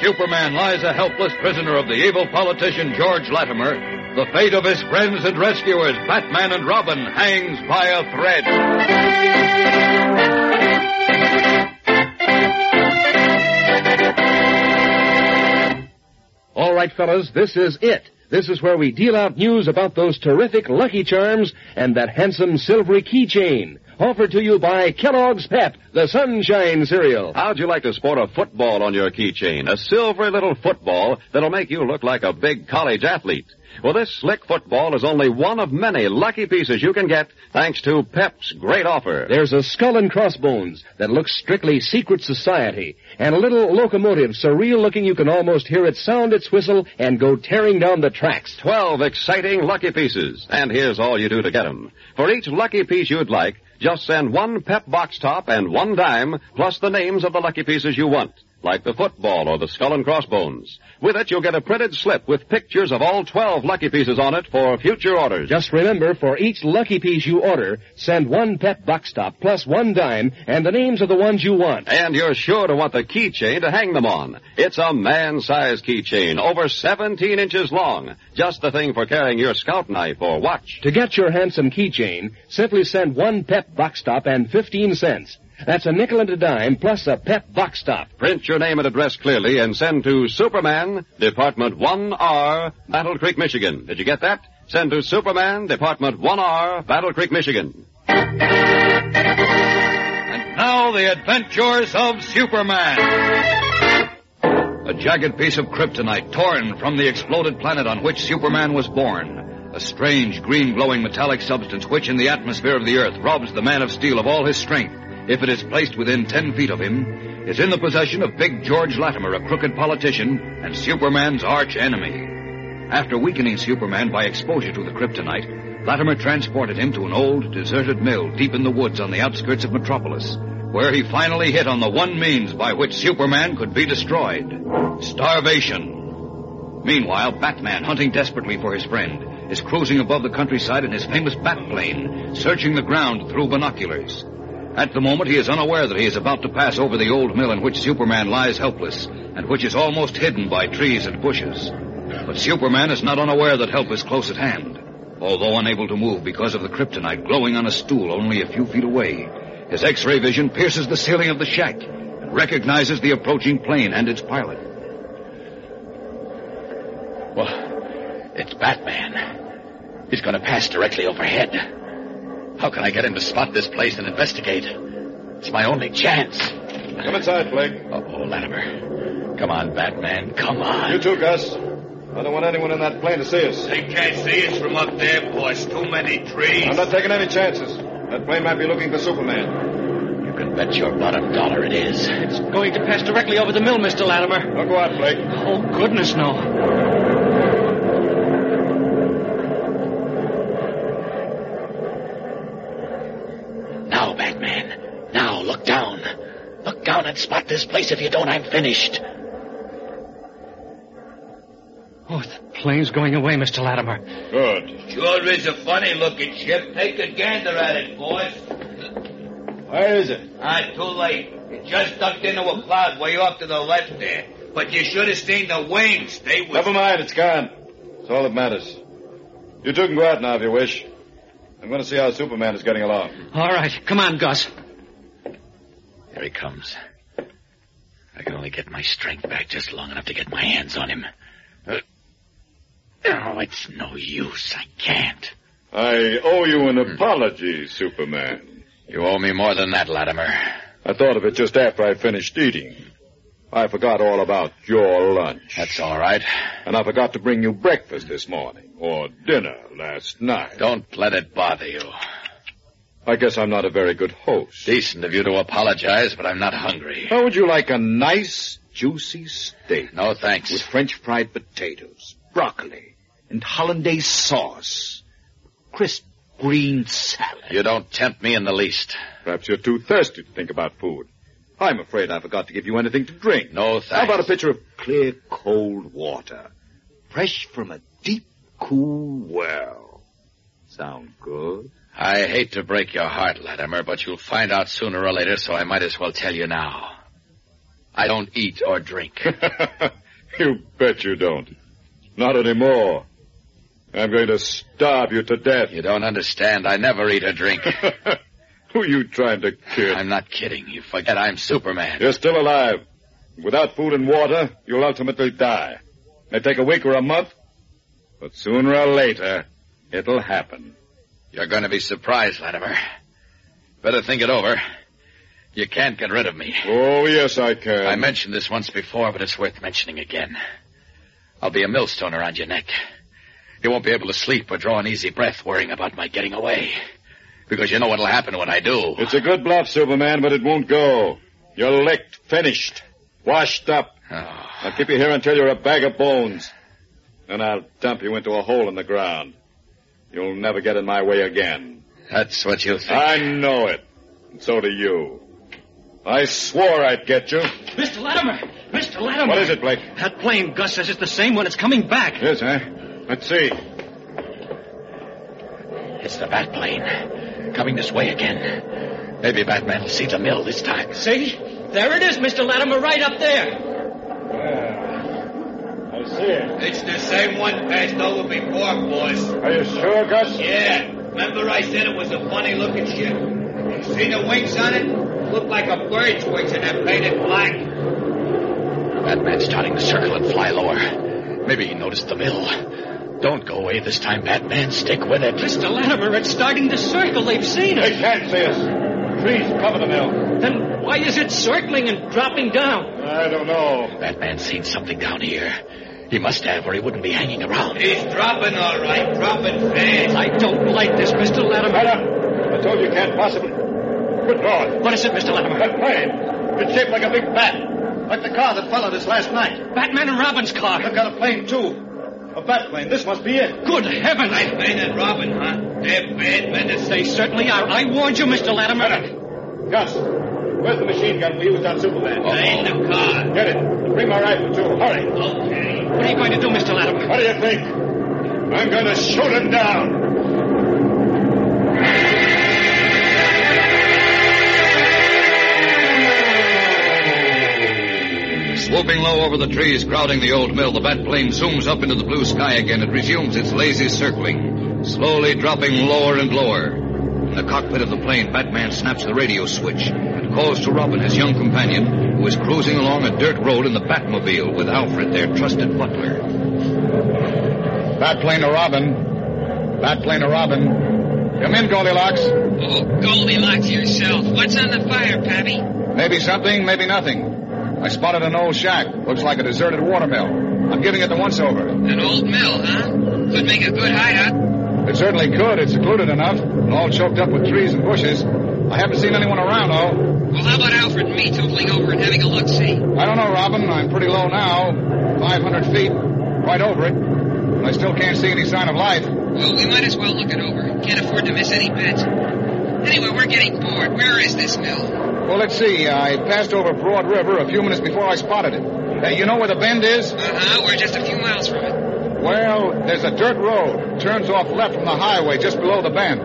Superman lies a helpless prisoner of the evil politician George Latimer, the fate of his friends and rescuers, Batman and Robin, hangs by a thread. All right, fellas, this is it. This is where we deal out news about those terrific Lucky Charms and that handsome silvery keychain. Offered to you by Kellogg's Pep, the Sunshine Cereal. How'd you like to sport a football on your keychain? A silvery little football that'll make you look like a big college athlete. Well, this slick football is only one of many lucky pieces you can get thanks to Pep's great offer. There's a skull and crossbones that looks strictly secret society, and a little locomotive so real looking you can almost hear it sound its whistle and go tearing down the tracks. Twelve exciting lucky pieces. And here's all you do to get 'em. For each lucky piece you'd like, just send one Pep box top and one dime, plus the names of the lucky pieces you want, like the football or the skull and crossbones. With it, you'll get a printed slip with pictures of all twelve lucky pieces on it for future orders. Just remember, for each lucky piece you order, send one Pep box top plus one dime and the names of the ones you want. And you're sure to want the keychain to hang them on. It's a man-sized keychain, over 17 inches long. Just the thing for carrying your scout knife or watch. To get your handsome keychain, simply send one Pep box top and 15 cents. That's a nickel and a dime plus a Pep box top. Print your name and address clearly and send to Superman, Department 1R, Battle Creek, Michigan. Did you get that? Send to Superman, Department 1R, Battle Creek, Michigan. And now the adventures of Superman. A jagged piece of kryptonite torn from the exploded planet on which Superman was born. A strange green glowing metallic substance which in the atmosphere of the earth robs the man of steel of all his strength if it is placed within ten feet of him, is in the possession of big George Latimer, a crooked politician and Superman's arch enemy. After weakening Superman by exposure to the kryptonite, Latimer transported him to an old, deserted mill deep in the woods on the outskirts of Metropolis, where he finally hit on the one means by which Superman could be destroyed starvation. Meanwhile, Batman, hunting desperately for his friend, is cruising above the countryside in his famous Batplane, searching the ground through binoculars. At the moment, he is unaware that he is about to pass over the old mill in which Superman lies helpless, and which is almost hidden by trees and bushes. But Superman is not unaware that help is close at hand. Although unable to move because of the kryptonite glowing on a stool only a few feet away, his X-ray vision pierces the ceiling of the shack and recognizes the approaching plane and its pilot. Well, it's Batman. He's going to pass directly overhead. How can I get him to spot this place and investigate? It's my only chance. Come inside, Blake. Oh, Latimer. Come on, Batman. Come on. You too, Gus. I don't want anyone in that plane to see us. They can't see us from up there, boss. Too many trees. I'm not taking any chances. That plane might be looking for Superman. You can bet your bottom dollar it is. It's going to pass directly over the mill, Mr. Latimer. Don't go out, Blake. Oh, goodness, no. Now, Batman. Now, look down. Look down and spot this place. If you don't, I'm finished. Oh, the plane's going away, Mr. Latimer. Good. Sure is a funny looking ship. Take a gander at it, boys. Where is it? Ah, too late. It just ducked into a cloud way off to the left there. But you should have seen the wings. They were. Never mind, it's gone. It's all that matters. You two can go out now if you wish. I'm going to see how Superman is getting along. All right, come on, Gus. Here he comes. I can only get my strength back just long enough to get my hands on him. Uh, oh, it's no use. I can't. I owe you an apology, Superman. You owe me more than that, Latimer. I thought of it just after I finished eating. I forgot all about your lunch. That's all right. And I forgot to bring you breakfast this morning, or dinner last night. Don't let it bother you. I guess I'm not a very good host. Decent of you to apologize, but I'm not hungry. How would you like a nice, juicy steak? No, thanks. With French fried potatoes, broccoli, and hollandaise sauce. Crisp green salad. You don't tempt me in the least. Perhaps you're too thirsty to think about food. I'm afraid I forgot to give you anything to drink. No, thanks. How about a pitcher of clear, cold water? Fresh from a deep, cool well. Sound good? I hate to break your heart, Latimer, but you'll find out sooner or later, so I might as well tell you now. I don't eat or drink. you bet you don't. Not anymore. I'm going to starve you to death. You don't understand. I never eat or drink. Who are you trying to kid? I'm not kidding. You forget I'm Superman. You're still alive. Without food and water, you'll ultimately die. It may take a week or a month, but sooner or later, it'll happen. You're going to be surprised, Latimer. Better think it over. You can't get rid of me. Oh, yes, I can. I mentioned this once before, but it's worth mentioning again. I'll be a millstone around your neck. You won't be able to sleep or draw an easy breath worrying about my getting away. Because you know what'll happen when I do. It's a good bluff, Superman, but it won't go. You're licked, finished, washed up. Oh. I'll keep you here until you're a bag of bones. Then I'll dump you into a hole in the ground. You'll never get in my way again. That's what you think. I know it. And so do you. I swore I'd get you. Mr. Latimer! Mr. Latimer! What is it, Blake? That plane Gus says it's the same one. It's coming back. Yes, huh? Let's see. It's the Bat plane. Coming this way again. Maybe Batman will see the mill this time. See? There it is, Mr. Latimer, right up there. Yeah. I see it. It's the same one passed over before, boss. Are you sure, Gus? Yeah. Remember I said it was a funny looking ship? You see the wings on it? Look like a bird's wings and they're painted black. Batman's starting to circle and fly lower. Maybe he noticed the mill. Don't go away this time, Batman. Stick with it. Mr. Latimer, it's starting to circle. They've seen us. They can't see us. Trees cover the mill. Then why is it circling and dropping down? I don't know. Batman's seen something down here. He must have, or he wouldn't be hanging around. He's dropping all right, dropping fast. I don't like this, Mr. Shut Latimer. I told you you can't possibly. Good Lord. What is it, Mr. Latimer? That plane. It's shaped like a big bat. Like the car that followed us last night. Batman and Robin's car. I've got a plane, too. A bat plane. This must be it. Good heavens! Batman and Robin, huh? They're bad medicine. They certainly are. I warned you, Mr. Latimer. Gus, where's the machine gun we used on Superman? They're in the car. Get it. Bring my rifle, too. Hurry. Okay. What are you going to do, Mr. Latimer? What do you think? I'm going to shoot him down. Swooping low over the trees crowding the old mill, the bat plane zooms up into the blue sky again. It resumes its lazy circling, slowly dropping lower and lower. In the cockpit of the plane, Batman snaps the radio switch and calls to Robin, his young companion, who is cruising along a dirt road in the Batmobile with Alfred, their trusted butler. Bat plane to Robin. Bat plane to Robin. Come in, Goldilocks. Oh, Goldilocks yourself. What's on the fire, Pappy? Maybe something, maybe nothing. I spotted an old shack. Looks like a deserted watermill. I'm giving it the once over. An old mill, huh? Could make a good hideout. It certainly could. It's secluded enough. And all choked up with trees and bushes. I haven't seen anyone around, though. Well, how about Alfred and me tootling over and having a look-see? I don't know, Robin. I'm pretty low now. 500 feet. Right over it. And I still can't see any sign of life. Well, we might as well look it over. Can't afford to miss any bets. Anyway, we're getting bored. Where is this mill? Well, let's see. I passed over Broad River a few minutes before I spotted it. Hey, you know where the bend is? Uh-huh, we're just a few miles from it. Well, there's a dirt road. Turns off left from the highway just below the bend.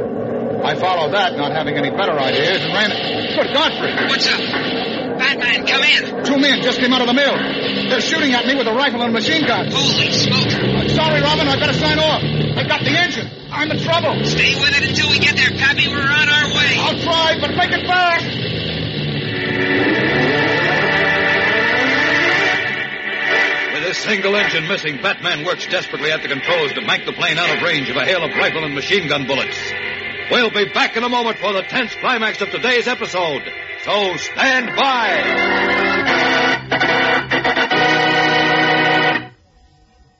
I followed that, not having any better ideas, and ran it. Good Godfrey! What's up? Batman, come in. Two men just came out of the mill. They're shooting at me with a rifle and a machine gun. Holy smokes. I'm sorry, Robin. I've got to sign off. They got the engine. I'm in trouble. Stay with it until we get there, Pappy. We're on our way. I'll try, but make it fast. Single engine missing, Batman works desperately at the controls to bank the plane out of range of a hail of rifle and machine gun bullets. We'll be back in a moment for the tense climax of today's episode. So stand by.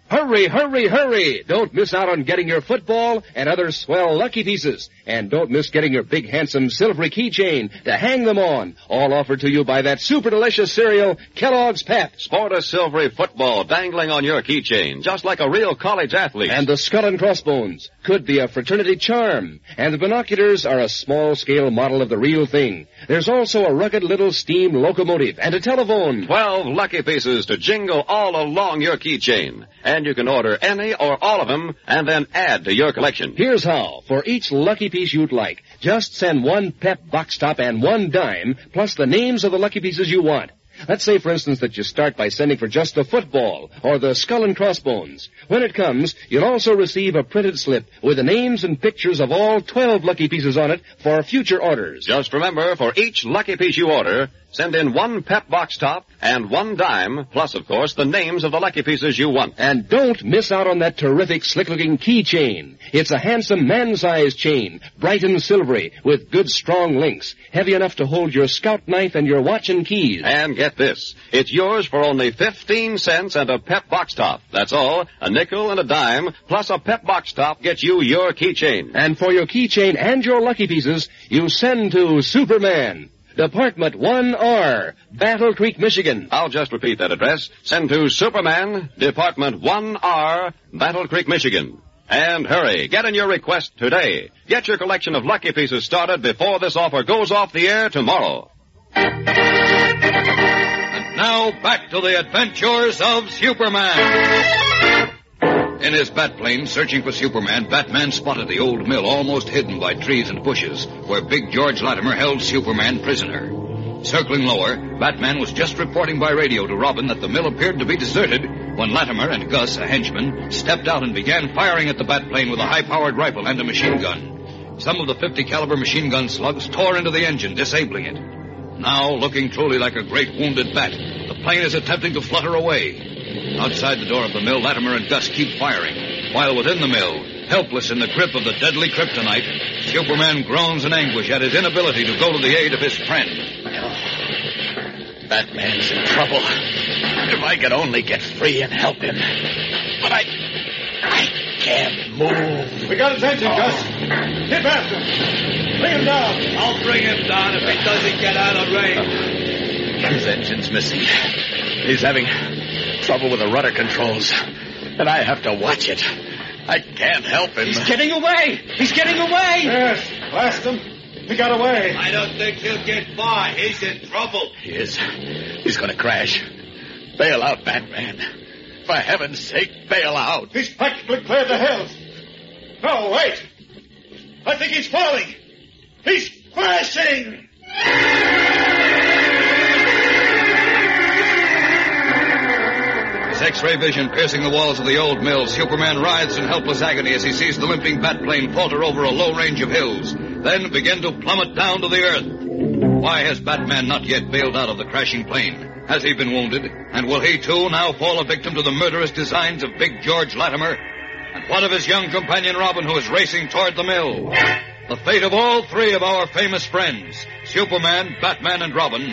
Hurry, hurry, hurry! Don't miss out on getting your football and other swell lucky pieces. And don't miss getting your big handsome silvery keychain to hang them on. All offered to you by that super delicious cereal, Kellogg's Pep. Sport a silvery football dangling on your keychain, just like a real college athlete. And the skull and crossbones could be a fraternity charm. And the binoculars are a small scale model of the real thing. There's also a rugged little steam locomotive and a telephone. Twelve lucky pieces to jingle all along your keychain. And you can order any or all of them and then add to your collection. Here's how. For each lucky piece you'd like, just send one pep box top and one dime, plus the names of the lucky pieces you want. Let's say, for instance, that you start by sending for just the football or the skull and crossbones. When it comes, you'll also receive a printed slip with the names and pictures of all 12 lucky pieces on it for future orders. Just remember, for each lucky piece you order, send in one pep box top and one dime, plus, of course, the names of the lucky pieces you want. And don't miss out on that terrific slick-looking keychain. It's a handsome man-sized chain, bright and silvery, with good strong links, heavy enough to hold your scout knife and your watch and keys. And get this, it's yours for only 15 cents and a pep box top. That's all, a nickel and a dime, plus a pep box top gets you your keychain. And for your keychain and your lucky pieces, you send to Superman. Department 1R, Battle Creek, Michigan. I'll just repeat that address. Send to Superman, Department 1R, Battle Creek, Michigan. And hurry, get in your request today. Get your collection of lucky pieces started before this offer goes off the air tomorrow. And now back to the adventures of Superman. In his batplane, searching for Superman, Batman spotted the old mill almost hidden by trees and bushes, where Big George Latimer held Superman prisoner. Circling lower, Batman was just reporting by radio to Robin that the mill appeared to be deserted when Latimer and Gus, a henchman, stepped out and began firing at the batplane with a high-powered rifle and a machine gun. Some of the 50 caliber machine gun slugs tore into the engine, disabling it. Now, looking truly like a great wounded bat, the plane is attempting to flutter away. Outside the door of the mill, Latimer and Gus keep firing, while within the mill, helpless in the grip of the deadly kryptonite, Superman groans in anguish at his inability to go to the aid of his friend. Batman's in trouble. If I could only get free and help him. But I. I can't move. We got his engine, oh. Gus. Hit after him. Bring him down. I'll bring him down if he doesn't get out of range. His engine's missing. He's having trouble with the rudder controls. And I have to watch it. I can't help him. He's getting away! He's getting away! Yes, blast him. He got away. I don't think he'll get far. He's in trouble. He is. He's going to crash. Bail out, Batman. For heaven's sake, bail out. He's practically cleared the hills. No, wait. I think he's falling. He's crashing. X-ray vision piercing the walls of the old mill, Superman writhes in helpless agony as he sees the limping batplane falter over a low range of hills, then begin to plummet down to the earth. Why has Batman not yet bailed out of the crashing plane? Has he been wounded? And will he too now fall a victim to the murderous designs of Big George Latimer? And what of his young companion Robin who is racing toward the mill? The fate of all three of our famous friends, Superman, Batman, and Robin,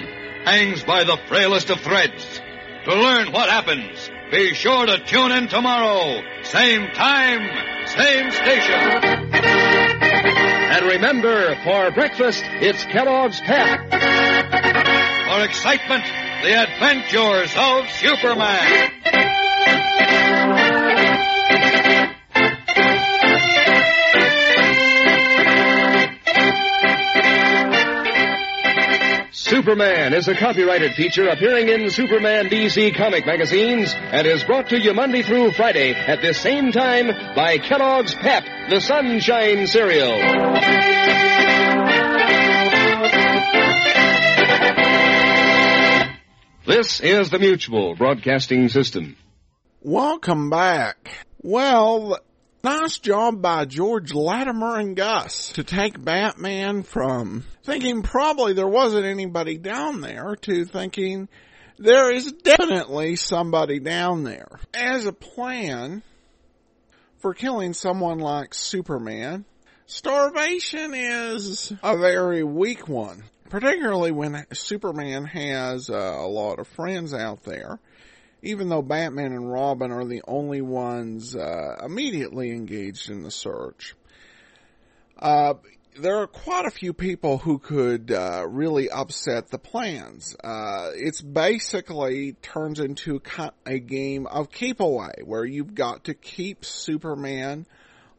hangs by the frailest of threads. To learn what happens, be sure to tune in tomorrow. Same time, same station. And remember, for breakfast, it's Kellogg's Pep. For excitement, the adventures of Superman. Superman is a copyrighted feature appearing in Superman DC comic magazines and is brought to you Monday through Friday at this same time by Kellogg's Pep, the Sunshine Cereal. This is the Mutual Broadcasting System. Welcome back. Well, nice job by George Latimer and Gus to take Batman from thinking probably there wasn't anybody down there to thinking there is definitely somebody down there. As a plan for killing someone like Superman, starvation is a very weak one particularly when Superman has uh, a lot of friends out there. Even though Batman and Robin are the only ones uh, immediately engaged in the search. Uh, there are quite a few people who could uh, really upset the plans. Uh, it's basically turns into a game of keep away, where you've got to keep Superman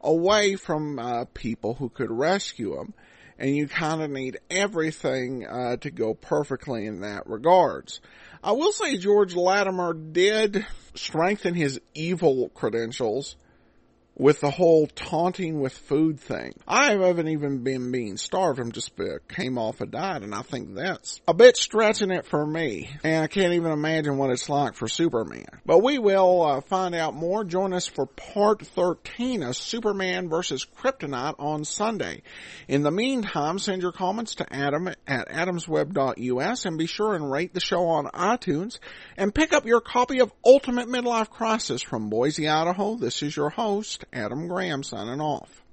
away from uh, people who could rescue him, and you kind of need everything uh, to go perfectly in that regards. I will say George Latimer did strengthen his evil credentials with the whole taunting with food thing. I haven't even been being starved. I'm just uh, came off a diet and I think that's a bit stretching it for me. And I can't even imagine what it's like for Superman. But we will uh, find out more. Join us for part 13 of Superman versus Kryptonite on Sunday. In the meantime, send your comments to Adam at adamsweb.us and be sure and rate the show on iTunes and pick up your copy of Ultimate Midlife Crisis from Boise, Idaho. This is your host, Adam Graham signing off.